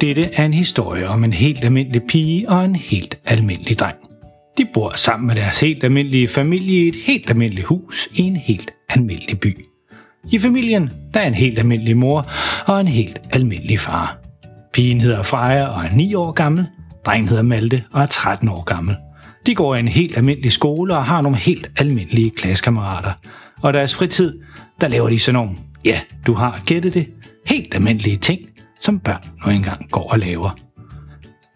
Dette er en historie om en helt almindelig pige og en helt almindelig dreng. De bor sammen med deres helt almindelige familie i et helt almindeligt hus i en helt almindelig by. I familien der er en helt almindelig mor og en helt almindelig far. Pigen hedder Freja og er 9 år gammel. Drengen hedder Malte og er 13 år gammel. De går i en helt almindelig skole og har nogle helt almindelige klassekammerater. Og deres fritid, der laver de sådan nogle, ja, du har gættet det, helt almindelige ting, som børn nu engang går og laver.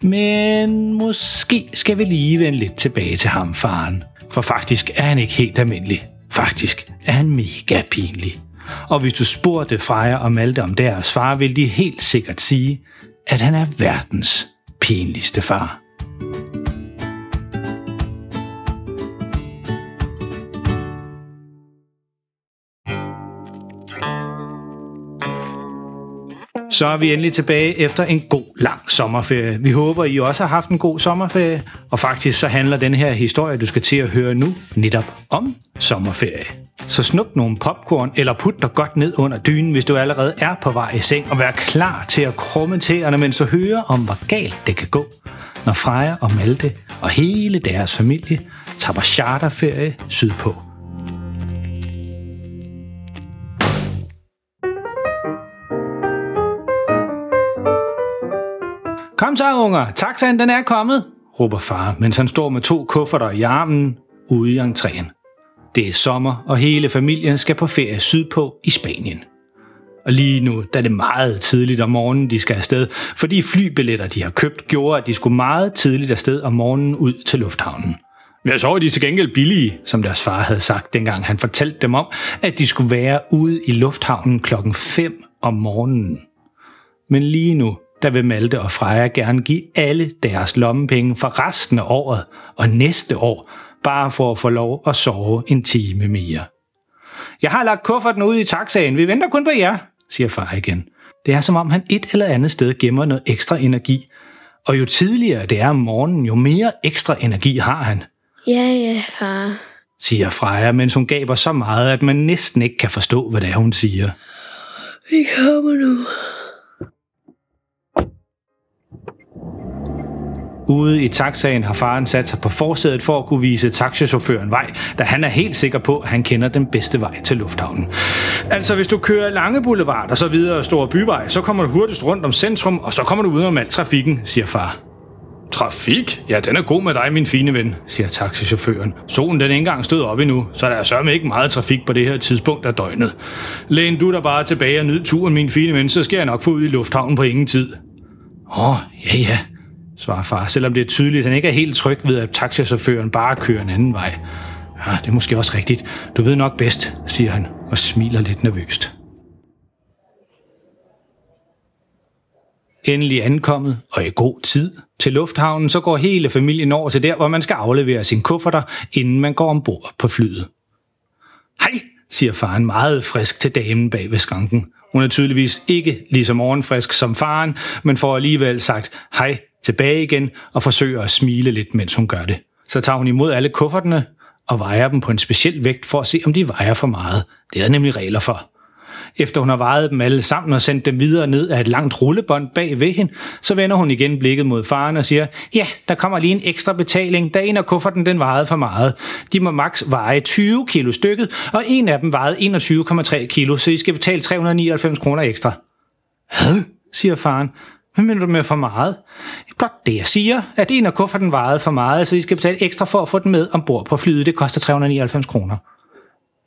Men måske skal vi lige vende lidt tilbage til ham, faren. For faktisk er han ikke helt almindelig. Faktisk er han mega pinlig. Og hvis du spurgte Freja og Malte om deres far, vil de helt sikkert sige, at han er verdens pinligste far. Så er vi endelig tilbage efter en god lang sommerferie. Vi håber, I også har haft en god sommerferie. Og faktisk så handler den her historie, du skal til at høre nu, netop om sommerferie. Så snup nogle popcorn eller put dig godt ned under dynen, hvis du allerede er på vej i seng, og vær klar til at krumme tæerne, mens du hører om, hvor galt det kan gå, når Freja og Malte og hele deres familie tager på charterferie sydpå. Kom så, unger. Taxaen, den er kommet, råber far, mens han står med to kufferter i armen ude i entréen. Det er sommer, og hele familien skal på ferie sydpå i Spanien. Og lige nu, da det er meget tidligt om morgenen, de skal afsted, fordi flybilletter, de har købt, gjorde, at de skulle meget tidligt afsted om morgenen ud til lufthavnen. Ja, så var de til gengæld billige, som deres far havde sagt, dengang han fortalte dem om, at de skulle være ude i lufthavnen klokken 5 om morgenen. Men lige nu, der vil Malte og Freja gerne give alle deres lommepenge for resten af året og næste år, bare for at få lov at sove en time mere. Jeg har lagt kufferten ud i taxaen. Vi venter kun på jer, siger far igen. Det er som om han et eller andet sted gemmer noget ekstra energi. Og jo tidligere det er om morgenen, jo mere ekstra energi har han. Ja, ja, far. Siger Freja, mens hun gaber så meget, at man næsten ikke kan forstå, hvad det er, hun siger. Vi kommer nu. Ude i taxaen har faren sat sig på forsædet for at kunne vise taxichaufføren vej, da han er helt sikker på, at han kender den bedste vej til lufthavnen. Altså, hvis du kører lange boulevard og så videre store byvej, så kommer du hurtigst rundt om centrum, og så kommer du ud om alt trafikken, siger far. Trafik? Ja, den er god med dig, min fine ven, siger taxichaufføren. Solen den ikke engang stod op endnu, så der er sørme ikke meget trafik på det her tidspunkt af døgnet. Læn du der bare tilbage og nyd turen, min fine ven, så skal jeg nok få ud i lufthavnen på ingen tid. Åh, oh, ja ja, svarer far, selvom det er tydeligt, at han ikke er helt tryg ved, at taxichaufføren bare kører en anden vej. Ja, det er måske også rigtigt. Du ved nok bedst, siger han og smiler lidt nervøst. Endelig ankommet, og i god tid, til lufthavnen, så går hele familien over til der, hvor man skal aflevere sin kufferter, inden man går ombord på flyet. Hej, siger faren meget frisk til damen bag ved skranken. Hun er tydeligvis ikke lige så morgenfrisk som faren, men får alligevel sagt hej tilbage igen og forsøger at smile lidt, mens hun gør det. Så tager hun imod alle kuffertene og vejer dem på en speciel vægt for at se, om de vejer for meget. Det er der nemlig regler for. Efter hun har vejet dem alle sammen og sendt dem videre ned af et langt rullebånd bag ved hende, så vender hun igen blikket mod faren og siger, ja, der kommer lige en ekstra betaling, da en af kufferten den vejede for meget. De må maks veje 20 kilo stykket, og en af dem vejede 21,3 kilo, så I skal betale 399 kroner ekstra. Hvad? siger faren. Hvad mener du med for meget? Blot det, jeg siger, at en af kufferten vejede for meget, så I skal betale ekstra for at få den med ombord på flyet. Det koster 399 kroner.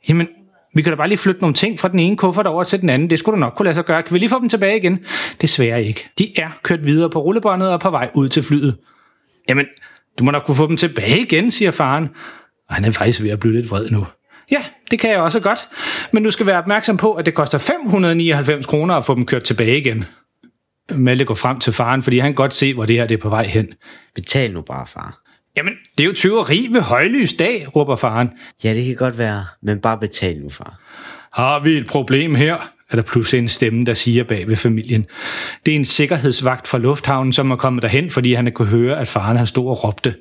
Jamen, vi kan da bare lige flytte nogle ting fra den ene kuffert over til den anden. Det skulle du nok kunne lade sig gøre. Kan vi lige få dem tilbage igen? Desværre ikke. De er kørt videre på rullebåndet og på vej ud til flyet. Jamen, du må nok kunne få dem tilbage igen, siger faren. Og han er faktisk ved at blive lidt vred nu. Ja, det kan jeg også godt. Men du skal være opmærksom på, at det koster 599 kroner at få dem kørt tilbage igen. Malte går frem til faren, fordi han kan godt se, hvor det her det er på vej hen. Betal nu bare, far. Jamen, det er jo tyveri ved højlys dag, råber faren. Ja, det kan godt være, men bare betal nu, far. Har vi et problem her? er der pludselig en stemme, der siger bag ved familien. Det er en sikkerhedsvagt fra lufthavnen, som er kommet derhen, fordi han kunne høre, at faren han stod og råbte.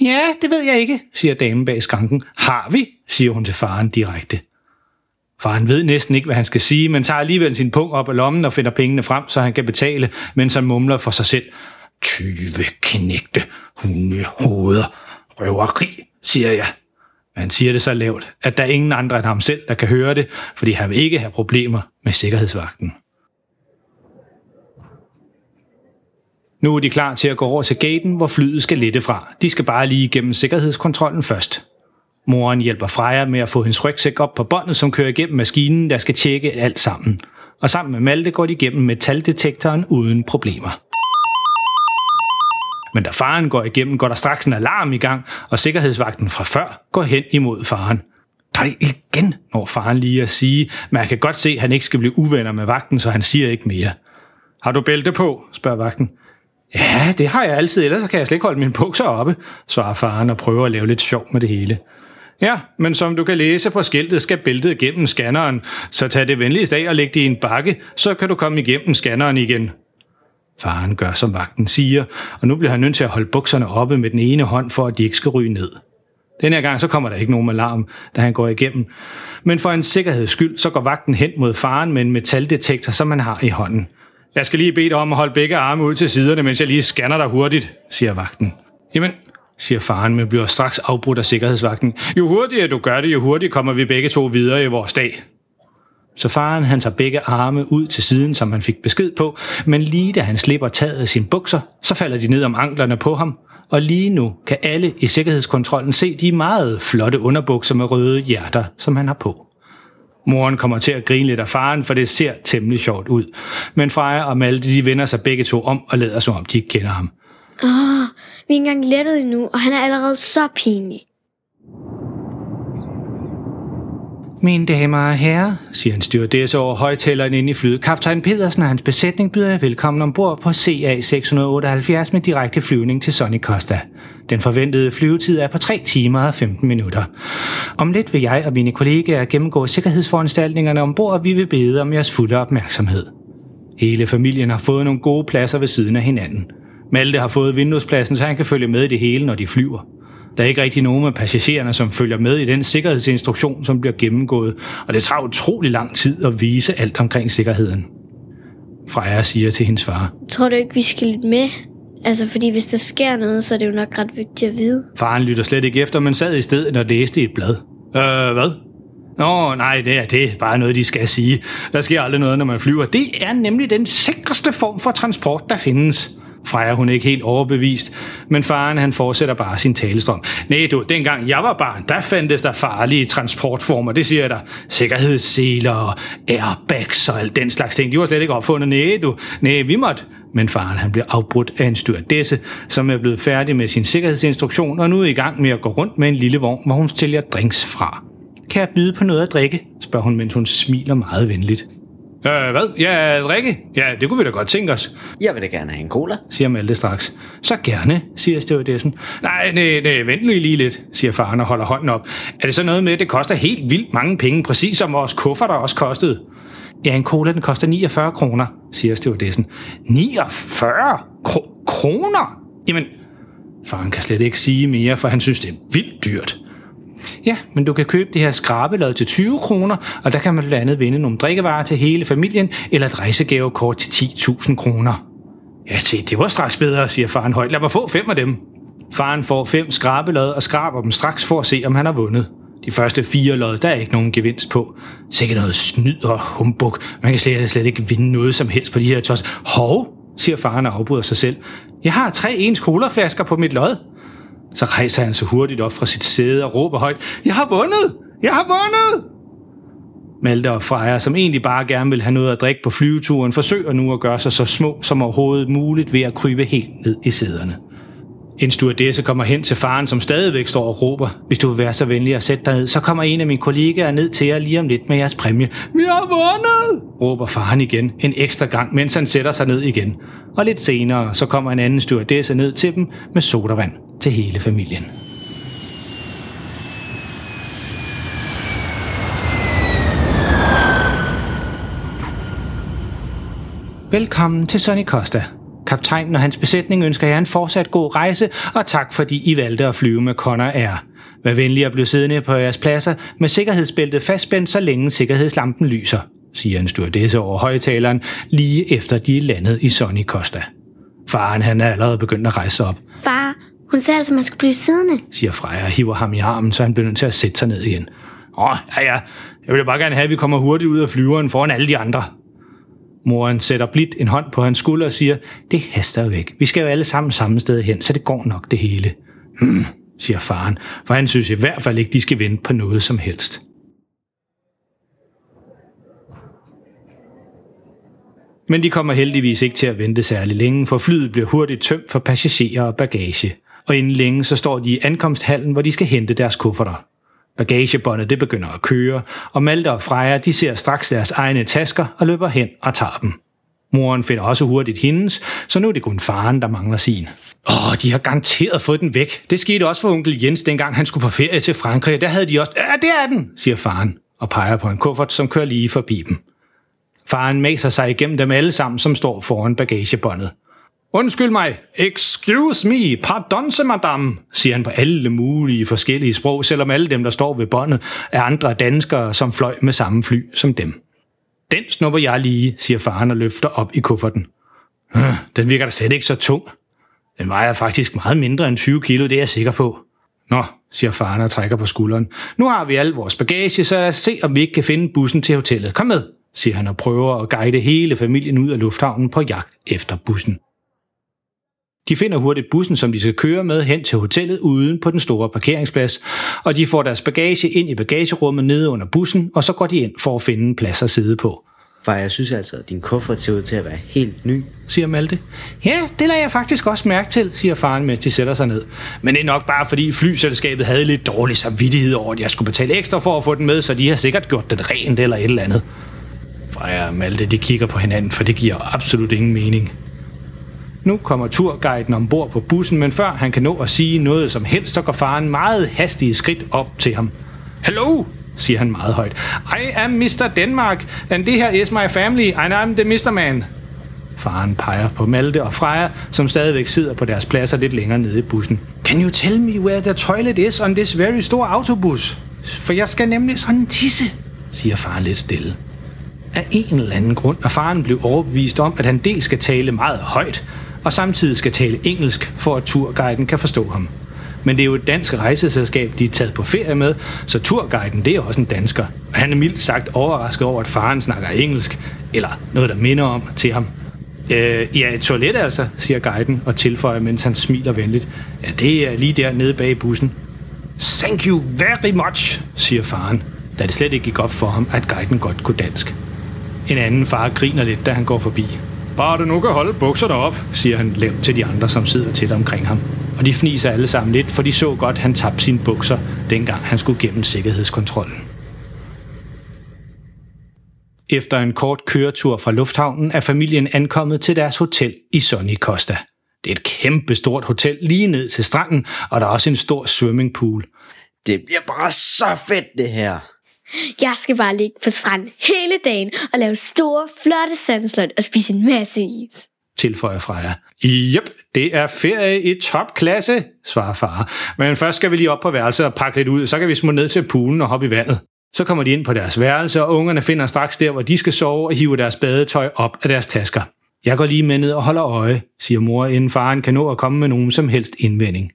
Ja, det ved jeg ikke, siger damen bag skranken. Har vi, siger hun til faren direkte. Han ved næsten ikke, hvad han skal sige, men tager alligevel sin pung op af lommen og finder pengene frem, så han kan betale, mens han mumler for sig selv. 20 knægte, hundehoveder, røveri, siger jeg. Men han siger det så lavt, at der er ingen andre end ham selv, der kan høre det, fordi han vil ikke have problemer med sikkerhedsvagten. Nu er de klar til at gå over til gaten, hvor flyet skal lette fra. De skal bare lige igennem sikkerhedskontrollen først. Moren hjælper Freja med at få hendes rygsæk op på båndet, som kører igennem maskinen, der skal tjekke alt sammen. Og sammen med Malte går de igennem metaldetektoren uden problemer. Men da faren går igennem, går der straks en alarm i gang, og sikkerhedsvagten fra før går hen imod faren. Nej, igen, når faren lige at sige, men jeg kan godt se, at han ikke skal blive uvenner med vagten, så han siger ikke mere. Har du bælte på? spørger vagten. Ja, det har jeg altid, ellers kan jeg slet ikke holde mine bukser oppe, svarer faren og prøver at lave lidt sjov med det hele. Ja, men som du kan læse på skiltet, skal bæltet gennem scanneren, så tag det venligst af og læg det i en bakke, så kan du komme igennem scanneren igen. Faren gør, som vagten siger, og nu bliver han nødt til at holde bukserne oppe med den ene hånd, for at de ikke skal ryge ned. Den her gang så kommer der ikke nogen alarm, da han går igennem. Men for en sikkerheds skyld, så går vagten hen mod faren med en metaldetektor, som han har i hånden. Jeg skal lige bede dig om at holde begge arme ud til siderne, mens jeg lige scanner dig hurtigt, siger vagten. Jamen, siger faren, men bliver straks afbrudt af sikkerhedsvagten. Jo hurtigere du gør det, jo hurtigere kommer vi begge to videre i vores dag. Så faren han tager begge arme ud til siden, som han fik besked på, men lige da han slipper taget af sine bukser, så falder de ned om anklerne på ham, og lige nu kan alle i sikkerhedskontrollen se de meget flotte underbukser med røde hjerter, som han har på. Moren kommer til at grine lidt af faren, for det ser temmelig sjovt ud. Men Freja og Malte de vender sig begge to om og lader som om de ikke kender ham. Åh, vi er ikke engang lettet endnu, og han er allerede så pinlig. Mine damer og herrer, siger en stewardesse over højtaleren inde i flyet. Kaptajn Pedersen og hans besætning byder jer velkommen ombord på CA 678 med direkte flyvning til Sonny Costa. Den forventede flyvetid er på 3 timer og 15 minutter. Om lidt vil jeg og mine kollegaer gennemgå sikkerhedsforanstaltningerne ombord, og vi vil bede om jeres fulde opmærksomhed. Hele familien har fået nogle gode pladser ved siden af hinanden. Malte har fået vinduespladsen, så han kan følge med i det hele, når de flyver. Der er ikke rigtig nogen af passagererne, som følger med i den sikkerhedsinstruktion, som bliver gennemgået, og det tager utrolig lang tid at vise alt omkring sikkerheden. Freja siger til hendes far. Tror du ikke, vi skal lytte med? Altså, fordi hvis der sker noget, så er det jo nok ret vigtigt at vide. Faren lytter slet ikke efter, men sad i stedet og læste et blad. Øh, hvad? Nå, nej, det er, det bare noget, de skal sige. Der sker aldrig noget, når man flyver. Det er nemlig den sikreste form for transport, der findes. Freja hun er ikke helt overbevist, men faren han fortsætter bare sin talestrøm. Nej du, dengang jeg var barn, der fandtes der farlige transportformer, det siger jeg der. Sikkerhedsseler og airbags og alt den slags ting, de var slet ikke opfundet. Nej du, nej vi måtte. Men faren han bliver afbrudt af en styrdesse, som er blevet færdig med sin sikkerhedsinstruktion og nu er i gang med at gå rundt med en lille vogn, hvor hun stiller drinks fra. Kan jeg byde på noget at drikke? spørger hun, mens hun smiler meget venligt. Øh, hvad? Ja, drikke? Ja, det kunne vi da godt tænke os, Jeg vil da gerne have en cola. siger Malte straks. Så gerne, siger stewardessen. Nej, nej, nej, vent nu lige lidt, siger faren og holder hånden op. Er det så noget med, at det koster helt vildt mange penge, præcis som vores kufferter også kostede? Ja, en cola, den koster 49 kroner, siger stewardessen. 49 Kro- kroner? Jamen, faren kan slet ikke sige mere, for han synes, det er vildt dyrt. Ja, men du kan købe det her skrabelod til 20 kroner, og der kan man blandt andet vinde nogle drikkevarer til hele familien, eller et rejsegavekort til 10.000 kroner. Ja, se, det var straks bedre, siger faren højt. Lad mig få fem af dem. Faren får fem skrabelod og skraber dem straks for at se, om han har vundet. De første fire lod, der er ikke nogen gevinst på. Sikkert noget snyd og humbug. Man kan slet, slet ikke vinde noget som helst på de her tos. Hov, siger faren og afbryder sig selv. Jeg har tre ens colaflasker på mit lod. Så rejser han så hurtigt op fra sit sæde og råber højt, Jeg har vundet! Jeg har vundet! Malte og Freja, som egentlig bare gerne vil have noget at drikke på flyveturen, forsøger nu at gøre sig så små som overhovedet muligt ved at krybe helt ned i sæderne. En stewardesse kommer hen til faren, som stadigvæk står og råber, hvis du vil være så venlig at sætte dig ned, så kommer en af mine kollegaer ned til jer lige om lidt med jeres præmie. Vi har vundet! råber faren igen en ekstra gang, mens han sætter sig ned igen. Og lidt senere, så kommer en anden stewardesse ned til dem med sodavand til hele familien. Velkommen til Sonny Costa. Kaptajnen og hans besætning ønsker jer en fortsat god rejse, og tak fordi I valgte at flyve med Connor Air. Vær venlig at blive siddende på jeres pladser med sikkerhedsbæltet fastspændt, så længe sikkerhedslampen lyser, siger en stewardesse over højtaleren, lige efter de er landet i Sonny Costa. Faren han er allerede begyndt at rejse op, Far, hun sagde altså, at man skulle blive siddende. siger Freja og hiver ham i armen, så han bliver nødt til at sætte sig ned igen. Åh, ja ja, jeg vil bare gerne have, at vi kommer hurtigt ud af flyveren foran alle de andre. Moren sætter blidt en hånd på hans skulder og siger, det haster jo ikke. Vi skal jo alle sammen samme sted hen, så det går nok det hele. Hmm, siger faren, for han synes i hvert fald ikke, de skal vente på noget som helst. Men de kommer heldigvis ikke til at vente særlig længe, for flyet bliver hurtigt tømt for passagerer og bagage. Og inden længe så står de i ankomsthallen, hvor de skal hente deres kufferter. Bagagebåndet det begynder at køre, og Malte og Freja de ser straks deres egne tasker og løber hen og tager dem. Moren finder også hurtigt hendes, så nu er det kun faren, der mangler sin. Åh, de har garanteret fået den væk. Det skete også for onkel Jens, dengang han skulle på ferie til Frankrig. Der havde de også... Ja, det er den, siger faren, og peger på en kuffert, som kører lige forbi dem. Faren maser sig igennem dem alle sammen, som står foran bagagebåndet. Undskyld mig. Excuse me. Pardonse, madame, siger han på alle mulige forskellige sprog, selvom alle dem, der står ved båndet, er andre danskere, som fløj med samme fly som dem. Den snupper jeg lige, siger faren og løfter op i kufferten. Den virker da slet ikke så tung. Den vejer faktisk meget mindre end 20 kilo, det er jeg sikker på. Nå, siger faren og trækker på skulderen. Nu har vi al vores bagage, så lad os se, om vi ikke kan finde bussen til hotellet. Kom med, siger han og prøver at guide hele familien ud af lufthavnen på jagt efter bussen. De finder hurtigt bussen, som de skal køre med hen til hotellet uden på den store parkeringsplads, og de får deres bagage ind i bagagerummet nede under bussen, og så går de ind for at finde en plads at sidde på. Far, jeg synes altså, at din kuffert ser ud til at være helt ny. siger Malte. Ja, det lader jeg faktisk også mærke til, siger faren, mens de sætter sig ned. Men det er nok bare, fordi flyselskabet havde lidt dårlig samvittighed over, at jeg skulle betale ekstra for at få den med, så de har sikkert gjort den rent eller et eller andet. Freja og Malte, de kigger på hinanden, for det giver absolut ingen mening. Nu kommer turguiden ombord på bussen, men før han kan nå at sige noget som helst, så går faren meget hastige skridt op til ham. Hello, siger han meget højt. I am Mr. Denmark, and this here is my family, and I'm the Mr. Man. Faren peger på Malte og Freja, som stadigvæk sidder på deres pladser lidt længere nede i bussen. Can you tell me where the toilet is on this very store autobus? For jeg skal nemlig sådan tisse, siger faren lidt stille. Af en eller anden grund er faren blevet overbevist om, at han dels skal tale meget højt, og samtidig skal tale engelsk, for at turguiden kan forstå ham. Men det er jo et dansk rejseselskab, de er taget på ferie med, så turguiden det er også en dansker. Og han er mildt sagt overrasket over, at faren snakker engelsk, eller noget, der minder om til ham. Øh, ja, et toilet altså, siger guiden og tilføjer, mens han smiler venligt. Ja, det er lige der nede bag bussen. Thank you very much, siger faren, da det slet ikke gik op for ham, at guiden godt kunne dansk. En anden far griner lidt, da han går forbi. Bare du nu kan holde bukserne op, siger han lavt til de andre, som sidder tæt omkring ham. Og de fniser alle sammen lidt, for de så godt, at han tabte sine bukser, dengang han skulle gennem sikkerhedskontrollen. Efter en kort køretur fra lufthavnen er familien ankommet til deres hotel i Sunny Costa. Det er et kæmpe stort hotel lige ned til stranden, og der er også en stor swimmingpool. Det bliver bare så fedt, det her. Jeg skal bare ligge på stranden hele dagen og lave store, flotte sandslot og spise en masse is. tilføjer Freja. Jep, det er ferie i topklasse, svarer far. Men først skal vi lige op på værelset og pakke lidt ud, så kan vi smutte ned til poolen og hoppe i vandet. Så kommer de ind på deres værelse, og ungerne finder straks der, hvor de skal sove og hiver deres badetøj op af deres tasker. Jeg går lige med ned og holder øje, siger mor, inden faren kan nå at komme med nogen som helst indvending.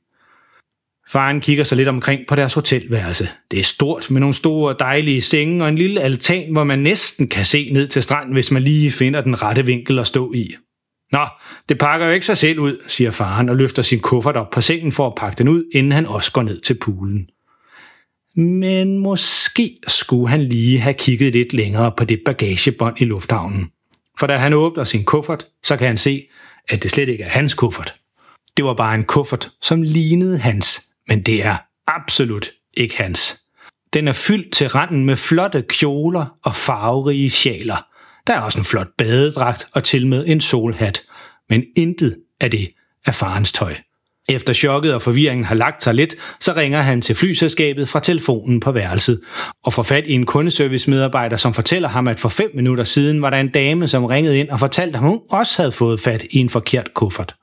Faren kigger sig lidt omkring på deres hotelværelse. Det er stort med nogle store dejlige senge og en lille altan, hvor man næsten kan se ned til stranden, hvis man lige finder den rette vinkel at stå i. Nå, det pakker jo ikke sig selv ud, siger faren og løfter sin kuffert op på sengen for at pakke den ud, inden han også går ned til poolen. Men måske skulle han lige have kigget lidt længere på det bagagebånd i lufthavnen. For da han åbner sin kuffert, så kan han se, at det slet ikke er hans kuffert. Det var bare en kuffert, som lignede hans, men det er absolut ikke hans. Den er fyldt til randen med flotte kjoler og farverige sjaler. Der er også en flot badedragt og til med en solhat, men intet af det er farens tøj. Efter chokket og forvirringen har lagt sig lidt, så ringer han til flyselskabet fra telefonen på værelset og får fat i en kundeservice-medarbejder, som fortæller ham, at for fem minutter siden var der en dame, som ringede ind og fortalte ham, at hun også havde fået fat i en forkert kuffert.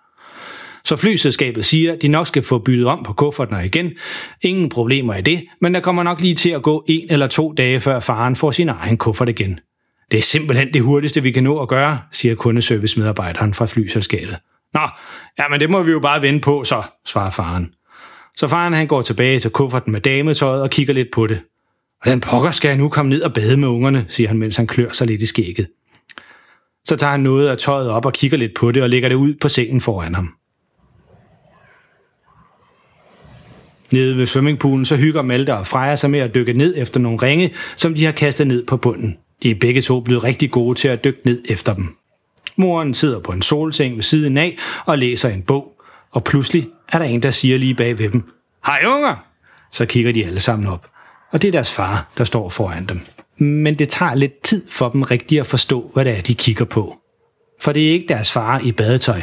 Så flyselskabet siger, at de nok skal få byttet om på kufferten igen. Ingen problemer i det, men der kommer nok lige til at gå en eller to dage, før faren får sin egen kuffert igen. Det er simpelthen det hurtigste, vi kan nå at gøre, siger kundeservice-medarbejderen fra flyselskabet. Nå, ja, men det må vi jo bare vende på, så, svarer faren. Så faren han går tilbage til kufferten med dametøjet og kigger lidt på det. Hvordan pokker skal jeg nu komme ned og bade med ungerne, siger han, mens han klør sig lidt i skægget. Så tager han noget af tøjet op og kigger lidt på det og lægger det ud på sengen foran ham. Nede ved swimmingpoolen så hygger Malte og Freja sig med at dykke ned efter nogle ringe, som de har kastet ned på bunden. De er begge to blevet rigtig gode til at dykke ned efter dem. Moren sidder på en solseng ved siden af og læser en bog, og pludselig er der en, der siger lige bag ved dem, Hej unger! Så kigger de alle sammen op, og det er deres far, der står foran dem. Men det tager lidt tid for dem rigtigt at forstå, hvad det er, de kigger på. For det er ikke deres far i badetøj.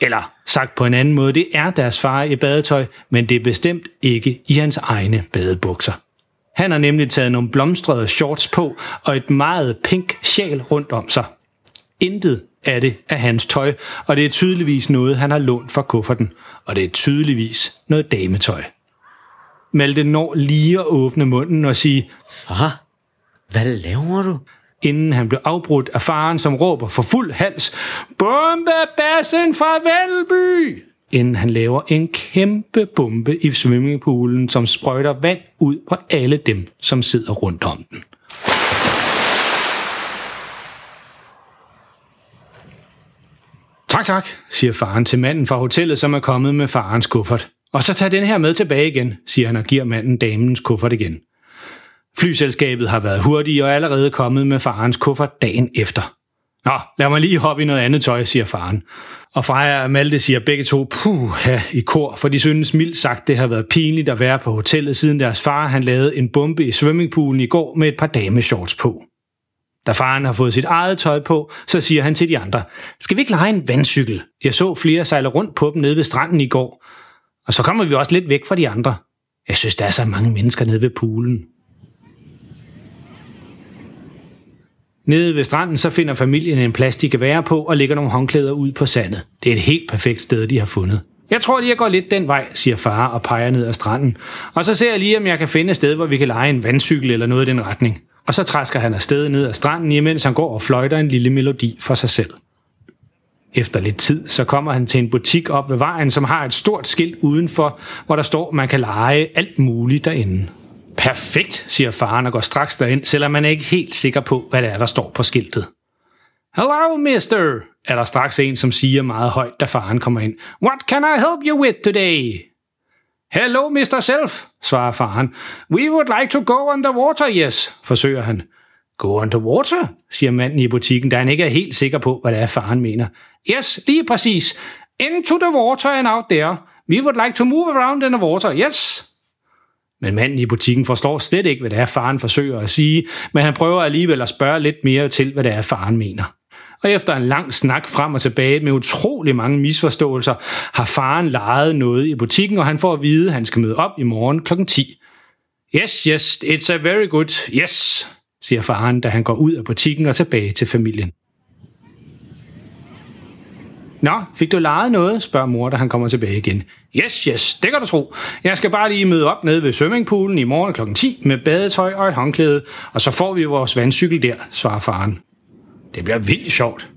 Eller sagt på en anden måde, det er deres far i badetøj, men det er bestemt ikke i hans egne badebukser. Han har nemlig taget nogle blomstrede shorts på og et meget pink sjal rundt om sig. Intet af det er hans tøj, og det er tydeligvis noget, han har lånt fra kufferten, og det er tydeligvis noget dametøj. Malte når lige at åbne munden og sige, Far, hvad laver du? Inden han blev afbrudt af faren, som råber for fuld hals, Bombebassen fra Valby! Inden han laver en kæmpe bombe i swimmingpoolen, som sprøjter vand ud på alle dem, som sidder rundt om den. Tak, tak, siger faren til manden fra hotellet, som er kommet med farens kuffert. Og så tag den her med tilbage igen, siger han og giver manden damens kuffert igen. Flyselskabet har været hurtige og allerede kommet med farens kuffert dagen efter. Nå, lad mig lige hoppe i noget andet tøj, siger faren. Og Freja og Malte siger begge to puh ja, i kor, for de synes mildt sagt, det har været pinligt at være på hotellet, siden deres far han lavede en bombe i swimmingpoolen i går med et par dameshorts på. Da faren har fået sit eget tøj på, så siger han til de andre, skal vi ikke lege en vandcykel? Jeg så flere sejle rundt på dem nede ved stranden i går. Og så kommer vi også lidt væk fra de andre. Jeg synes, der er så mange mennesker nede ved poolen. Nede ved stranden så finder familien en plads, de kan være på, og lægger nogle håndklæder ud på sandet. Det er et helt perfekt sted, de har fundet. Jeg tror lige, jeg går lidt den vej, siger far og peger ned ad stranden. Og så ser jeg lige, om jeg kan finde et sted, hvor vi kan lege en vandcykel eller noget i den retning. Og så træsker han afsted ned ad stranden, imens han går og fløjter en lille melodi for sig selv. Efter lidt tid, så kommer han til en butik op ved vejen, som har et stort skilt udenfor, hvor der står, at man kan lege alt muligt derinde. Perfekt, siger faren og går straks derind, selvom man er ikke helt sikker på, hvad det er, der står på skiltet. Hello, mister, er der straks en, som siger meget højt, da faren kommer ind. What can I help you with today? Hello, Mr. Self, svarer faren. We would like to go underwater, yes, forsøger han. Go underwater, siger manden i butikken, da han ikke er helt sikker på, hvad det er, faren mener. Yes, lige præcis. Into the water and out there. We would like to move around in the water, yes. Men manden i butikken forstår slet ikke, hvad det er, faren forsøger at sige, men han prøver alligevel at spørge lidt mere til, hvad det er, faren mener. Og efter en lang snak frem og tilbage med utrolig mange misforståelser, har faren lejet noget i butikken, og han får at vide, at han skal møde op i morgen kl. 10. Yes, yes, it's a very good, yes, siger faren, da han går ud af butikken og tilbage til familien. Nå, fik du lejet noget? spørger mor, da han kommer tilbage igen. Yes, yes, det kan du tro. Jeg skal bare lige møde op nede ved swimmingpoolen i morgen kl. 10 med badetøj og et håndklæde, og så får vi vores vandcykel der, svarer faren. Det bliver vildt sjovt.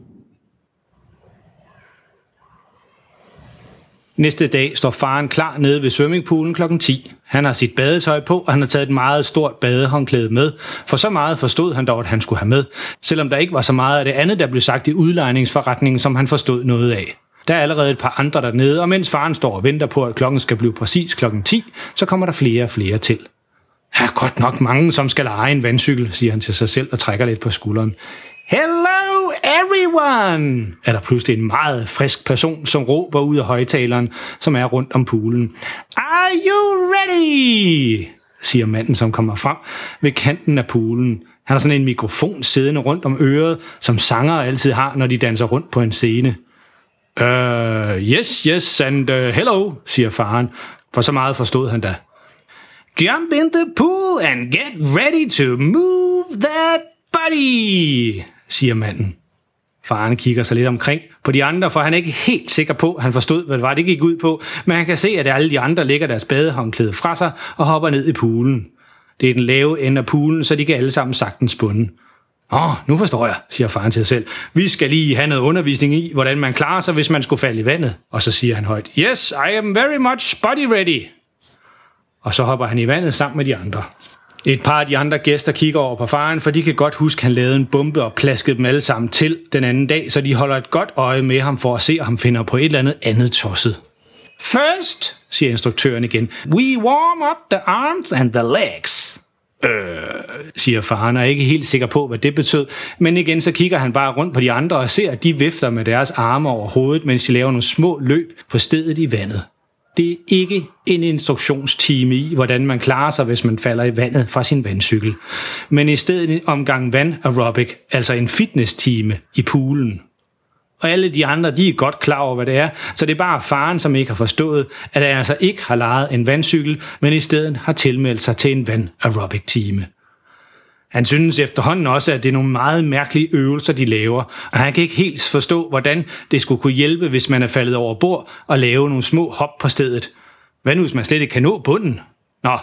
Næste dag står faren klar nede ved swimmingpoolen kl. 10. Han har sit badetøj på, og han har taget et meget stort badehåndklæde med, for så meget forstod han dog, at han skulle have med, selvom der ikke var så meget af det andet, der blev sagt i udlejningsforretningen, som han forstod noget af. Der er allerede et par andre dernede, og mens faren står og venter på, at klokken skal blive præcis klokken 10, så kommer der flere og flere til. Her er godt nok mange, som skal lege en vandcykel, siger han til sig selv og trækker lidt på skulderen. Hello everyone! er der pludselig en meget frisk person, som råber ud af højtaleren, som er rundt om poolen. Are you ready? siger manden, som kommer frem ved kanten af poolen. Han har sådan en mikrofon siddende rundt om øret, som sanger altid har, når de danser rundt på en scene. Uh, yes, yes, and uh, hello, siger faren, for så meget forstod han da. Jump in the pool and get ready to move that body, siger manden. Faren kigger sig lidt omkring på de andre, for han er ikke helt sikker på, han forstod, hvad det var, det gik ud på, men han kan se, at alle de andre lægger deres badehåndklæde fra sig og hopper ned i poolen. Det er den lave ende af poolen, så de kan alle sammen sagtens bunde. Åh, oh, nu forstår jeg, siger faren til sig selv. Vi skal lige have noget undervisning i, hvordan man klarer sig, hvis man skulle falde i vandet. Og så siger han højt, Yes, I am very much body ready. Og så hopper han i vandet sammen med de andre. Et par af de andre gæster kigger over på faren, for de kan godt huske, at han lavede en bombe og plaskede dem alle sammen til den anden dag, så de holder et godt øje med ham for at se, om han finder på et eller andet andet tosset. First, siger instruktøren igen, we warm up the arms and the legs. Øh, siger faren, og er ikke helt sikker på, hvad det betød. Men igen, så kigger han bare rundt på de andre og ser, at de vifter med deres arme over hovedet, mens de laver nogle små løb på stedet i vandet. Det er ikke en instruktionstime i, hvordan man klarer sig, hvis man falder i vandet fra sin vandcykel, men i stedet en omgang vand aerobic, altså en fitness-time i poolen. Og alle de andre, de er godt klar over, hvad det er, så det er bare faren, som ikke har forstået, at han altså ikke har lejet en vandcykel, men i stedet har tilmeldt sig til en vand aerobic time. Han synes efterhånden også, at det er nogle meget mærkelige øvelser, de laver, og han kan ikke helt forstå, hvordan det skulle kunne hjælpe, hvis man er faldet over bord og lave nogle små hop på stedet. Hvad nu, hvis man slet ikke kan nå bunden? Nå,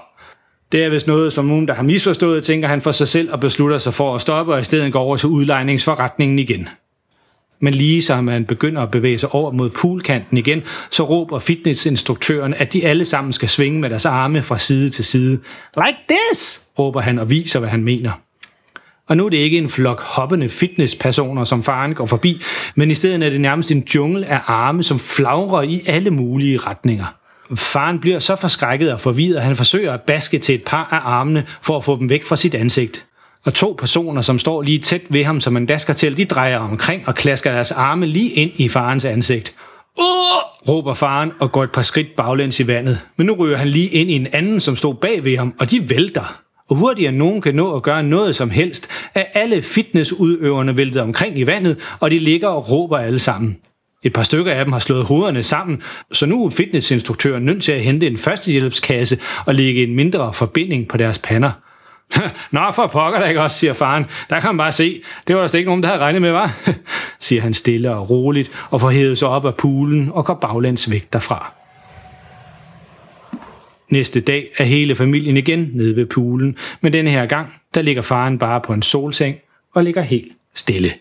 det er vist noget, som nogen, der har misforstået, tænker han for sig selv og beslutter sig for at stoppe og i stedet går over til udlejningsforretningen igen. Men lige så man begynder at bevæge sig over mod poolkanten igen, så råber fitnessinstruktøren, at de alle sammen skal svinge med deres arme fra side til side. Like this, råber han og viser, hvad han mener. Og nu er det ikke en flok hoppende fitnesspersoner, som faren går forbi, men i stedet er det nærmest en jungle af arme, som flagrer i alle mulige retninger. Faren bliver så forskrækket og forvirret, at han forsøger at baske til et par af armene for at få dem væk fra sit ansigt og to personer, som står lige tæt ved ham, som en dasker til, de drejer omkring og klasker deres arme lige ind i farens ansigt. Åh! råber faren og går et par skridt baglæns i vandet. Men nu ryger han lige ind i en anden, som stod bag ved ham, og de vælter. Og hurtigere nogen kan nå at gøre noget som helst, er alle fitnessudøverne væltet omkring i vandet, og de ligger og råber alle sammen. Et par stykker af dem har slået hovederne sammen, så nu er fitnessinstruktøren nødt til at hente en førstehjælpskasse og lægge en mindre forbinding på deres pander. Nå, for pokker da ikke også, siger faren. Der kan man bare se. Det var der slet ikke nogen, der havde regnet med, var? siger han stille og roligt, og får hævet sig op af poolen og går baglæns væk derfra. Næste dag er hele familien igen nede ved poolen, men denne her gang, der ligger faren bare på en solseng og ligger helt stille.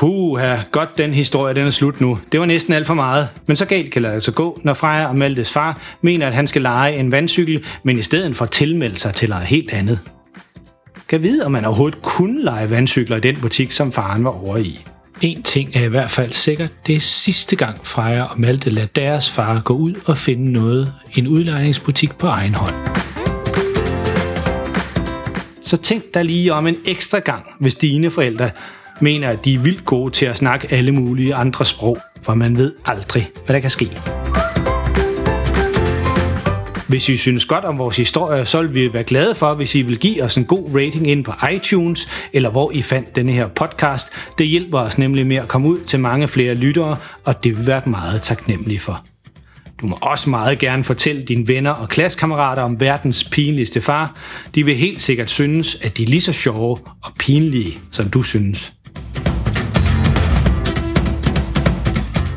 Puh, godt den historie, den er slut nu. Det var næsten alt for meget. Men så galt kan det altså gå, når Freja og Maltes far mener, at han skal lege en vandcykel, men i stedet for tilmelde sig til noget helt andet. Kan vide, om man overhovedet kunne lege vandcykler i den butik, som faren var over i. En ting er i hvert fald sikkert, det er sidste gang Freja og Malte lader deres far gå ud og finde noget i en udlejningsbutik på egen hånd. Så tænk dig lige om en ekstra gang, hvis dine forældre mener, at de er vildt gode til at snakke alle mulige andre sprog, for man ved aldrig, hvad der kan ske. Hvis I synes godt om vores historie, så vil vi være glade for, hvis I vil give os en god rating ind på iTunes, eller hvor I fandt denne her podcast. Det hjælper os nemlig med at komme ud til mange flere lyttere, og det vil være meget taknemmelige for. Du må også meget gerne fortælle dine venner og klassekammerater om verdens pinligste far. De vil helt sikkert synes, at de er lige så sjove og pinlige, som du synes.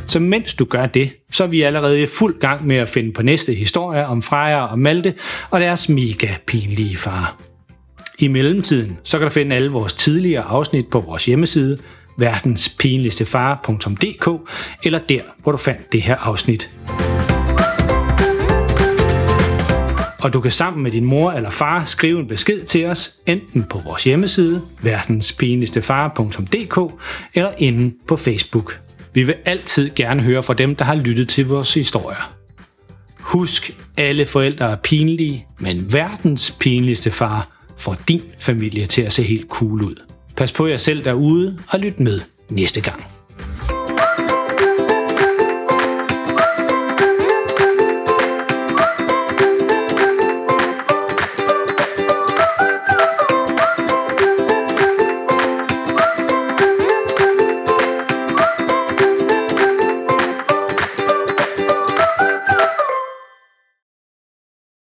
Så mens du gør det, så er vi allerede i fuld gang med at finde på næste historie om Freja og Malte og deres mega pinlige far. I mellemtiden, så kan du finde alle vores tidligere afsnit på vores hjemmeside, verdenspinligstefar.dk, eller der, hvor du fandt det her afsnit. Og du kan sammen med din mor eller far skrive en besked til os, enten på vores hjemmeside, verdenspinligstefar.dk, eller inde på Facebook. Vi vil altid gerne høre fra dem, der har lyttet til vores historier. Husk, alle forældre er pinlige, men verdens pinligste far får din familie til at se helt cool ud. Pas på jer selv derude og lyt med næste gang.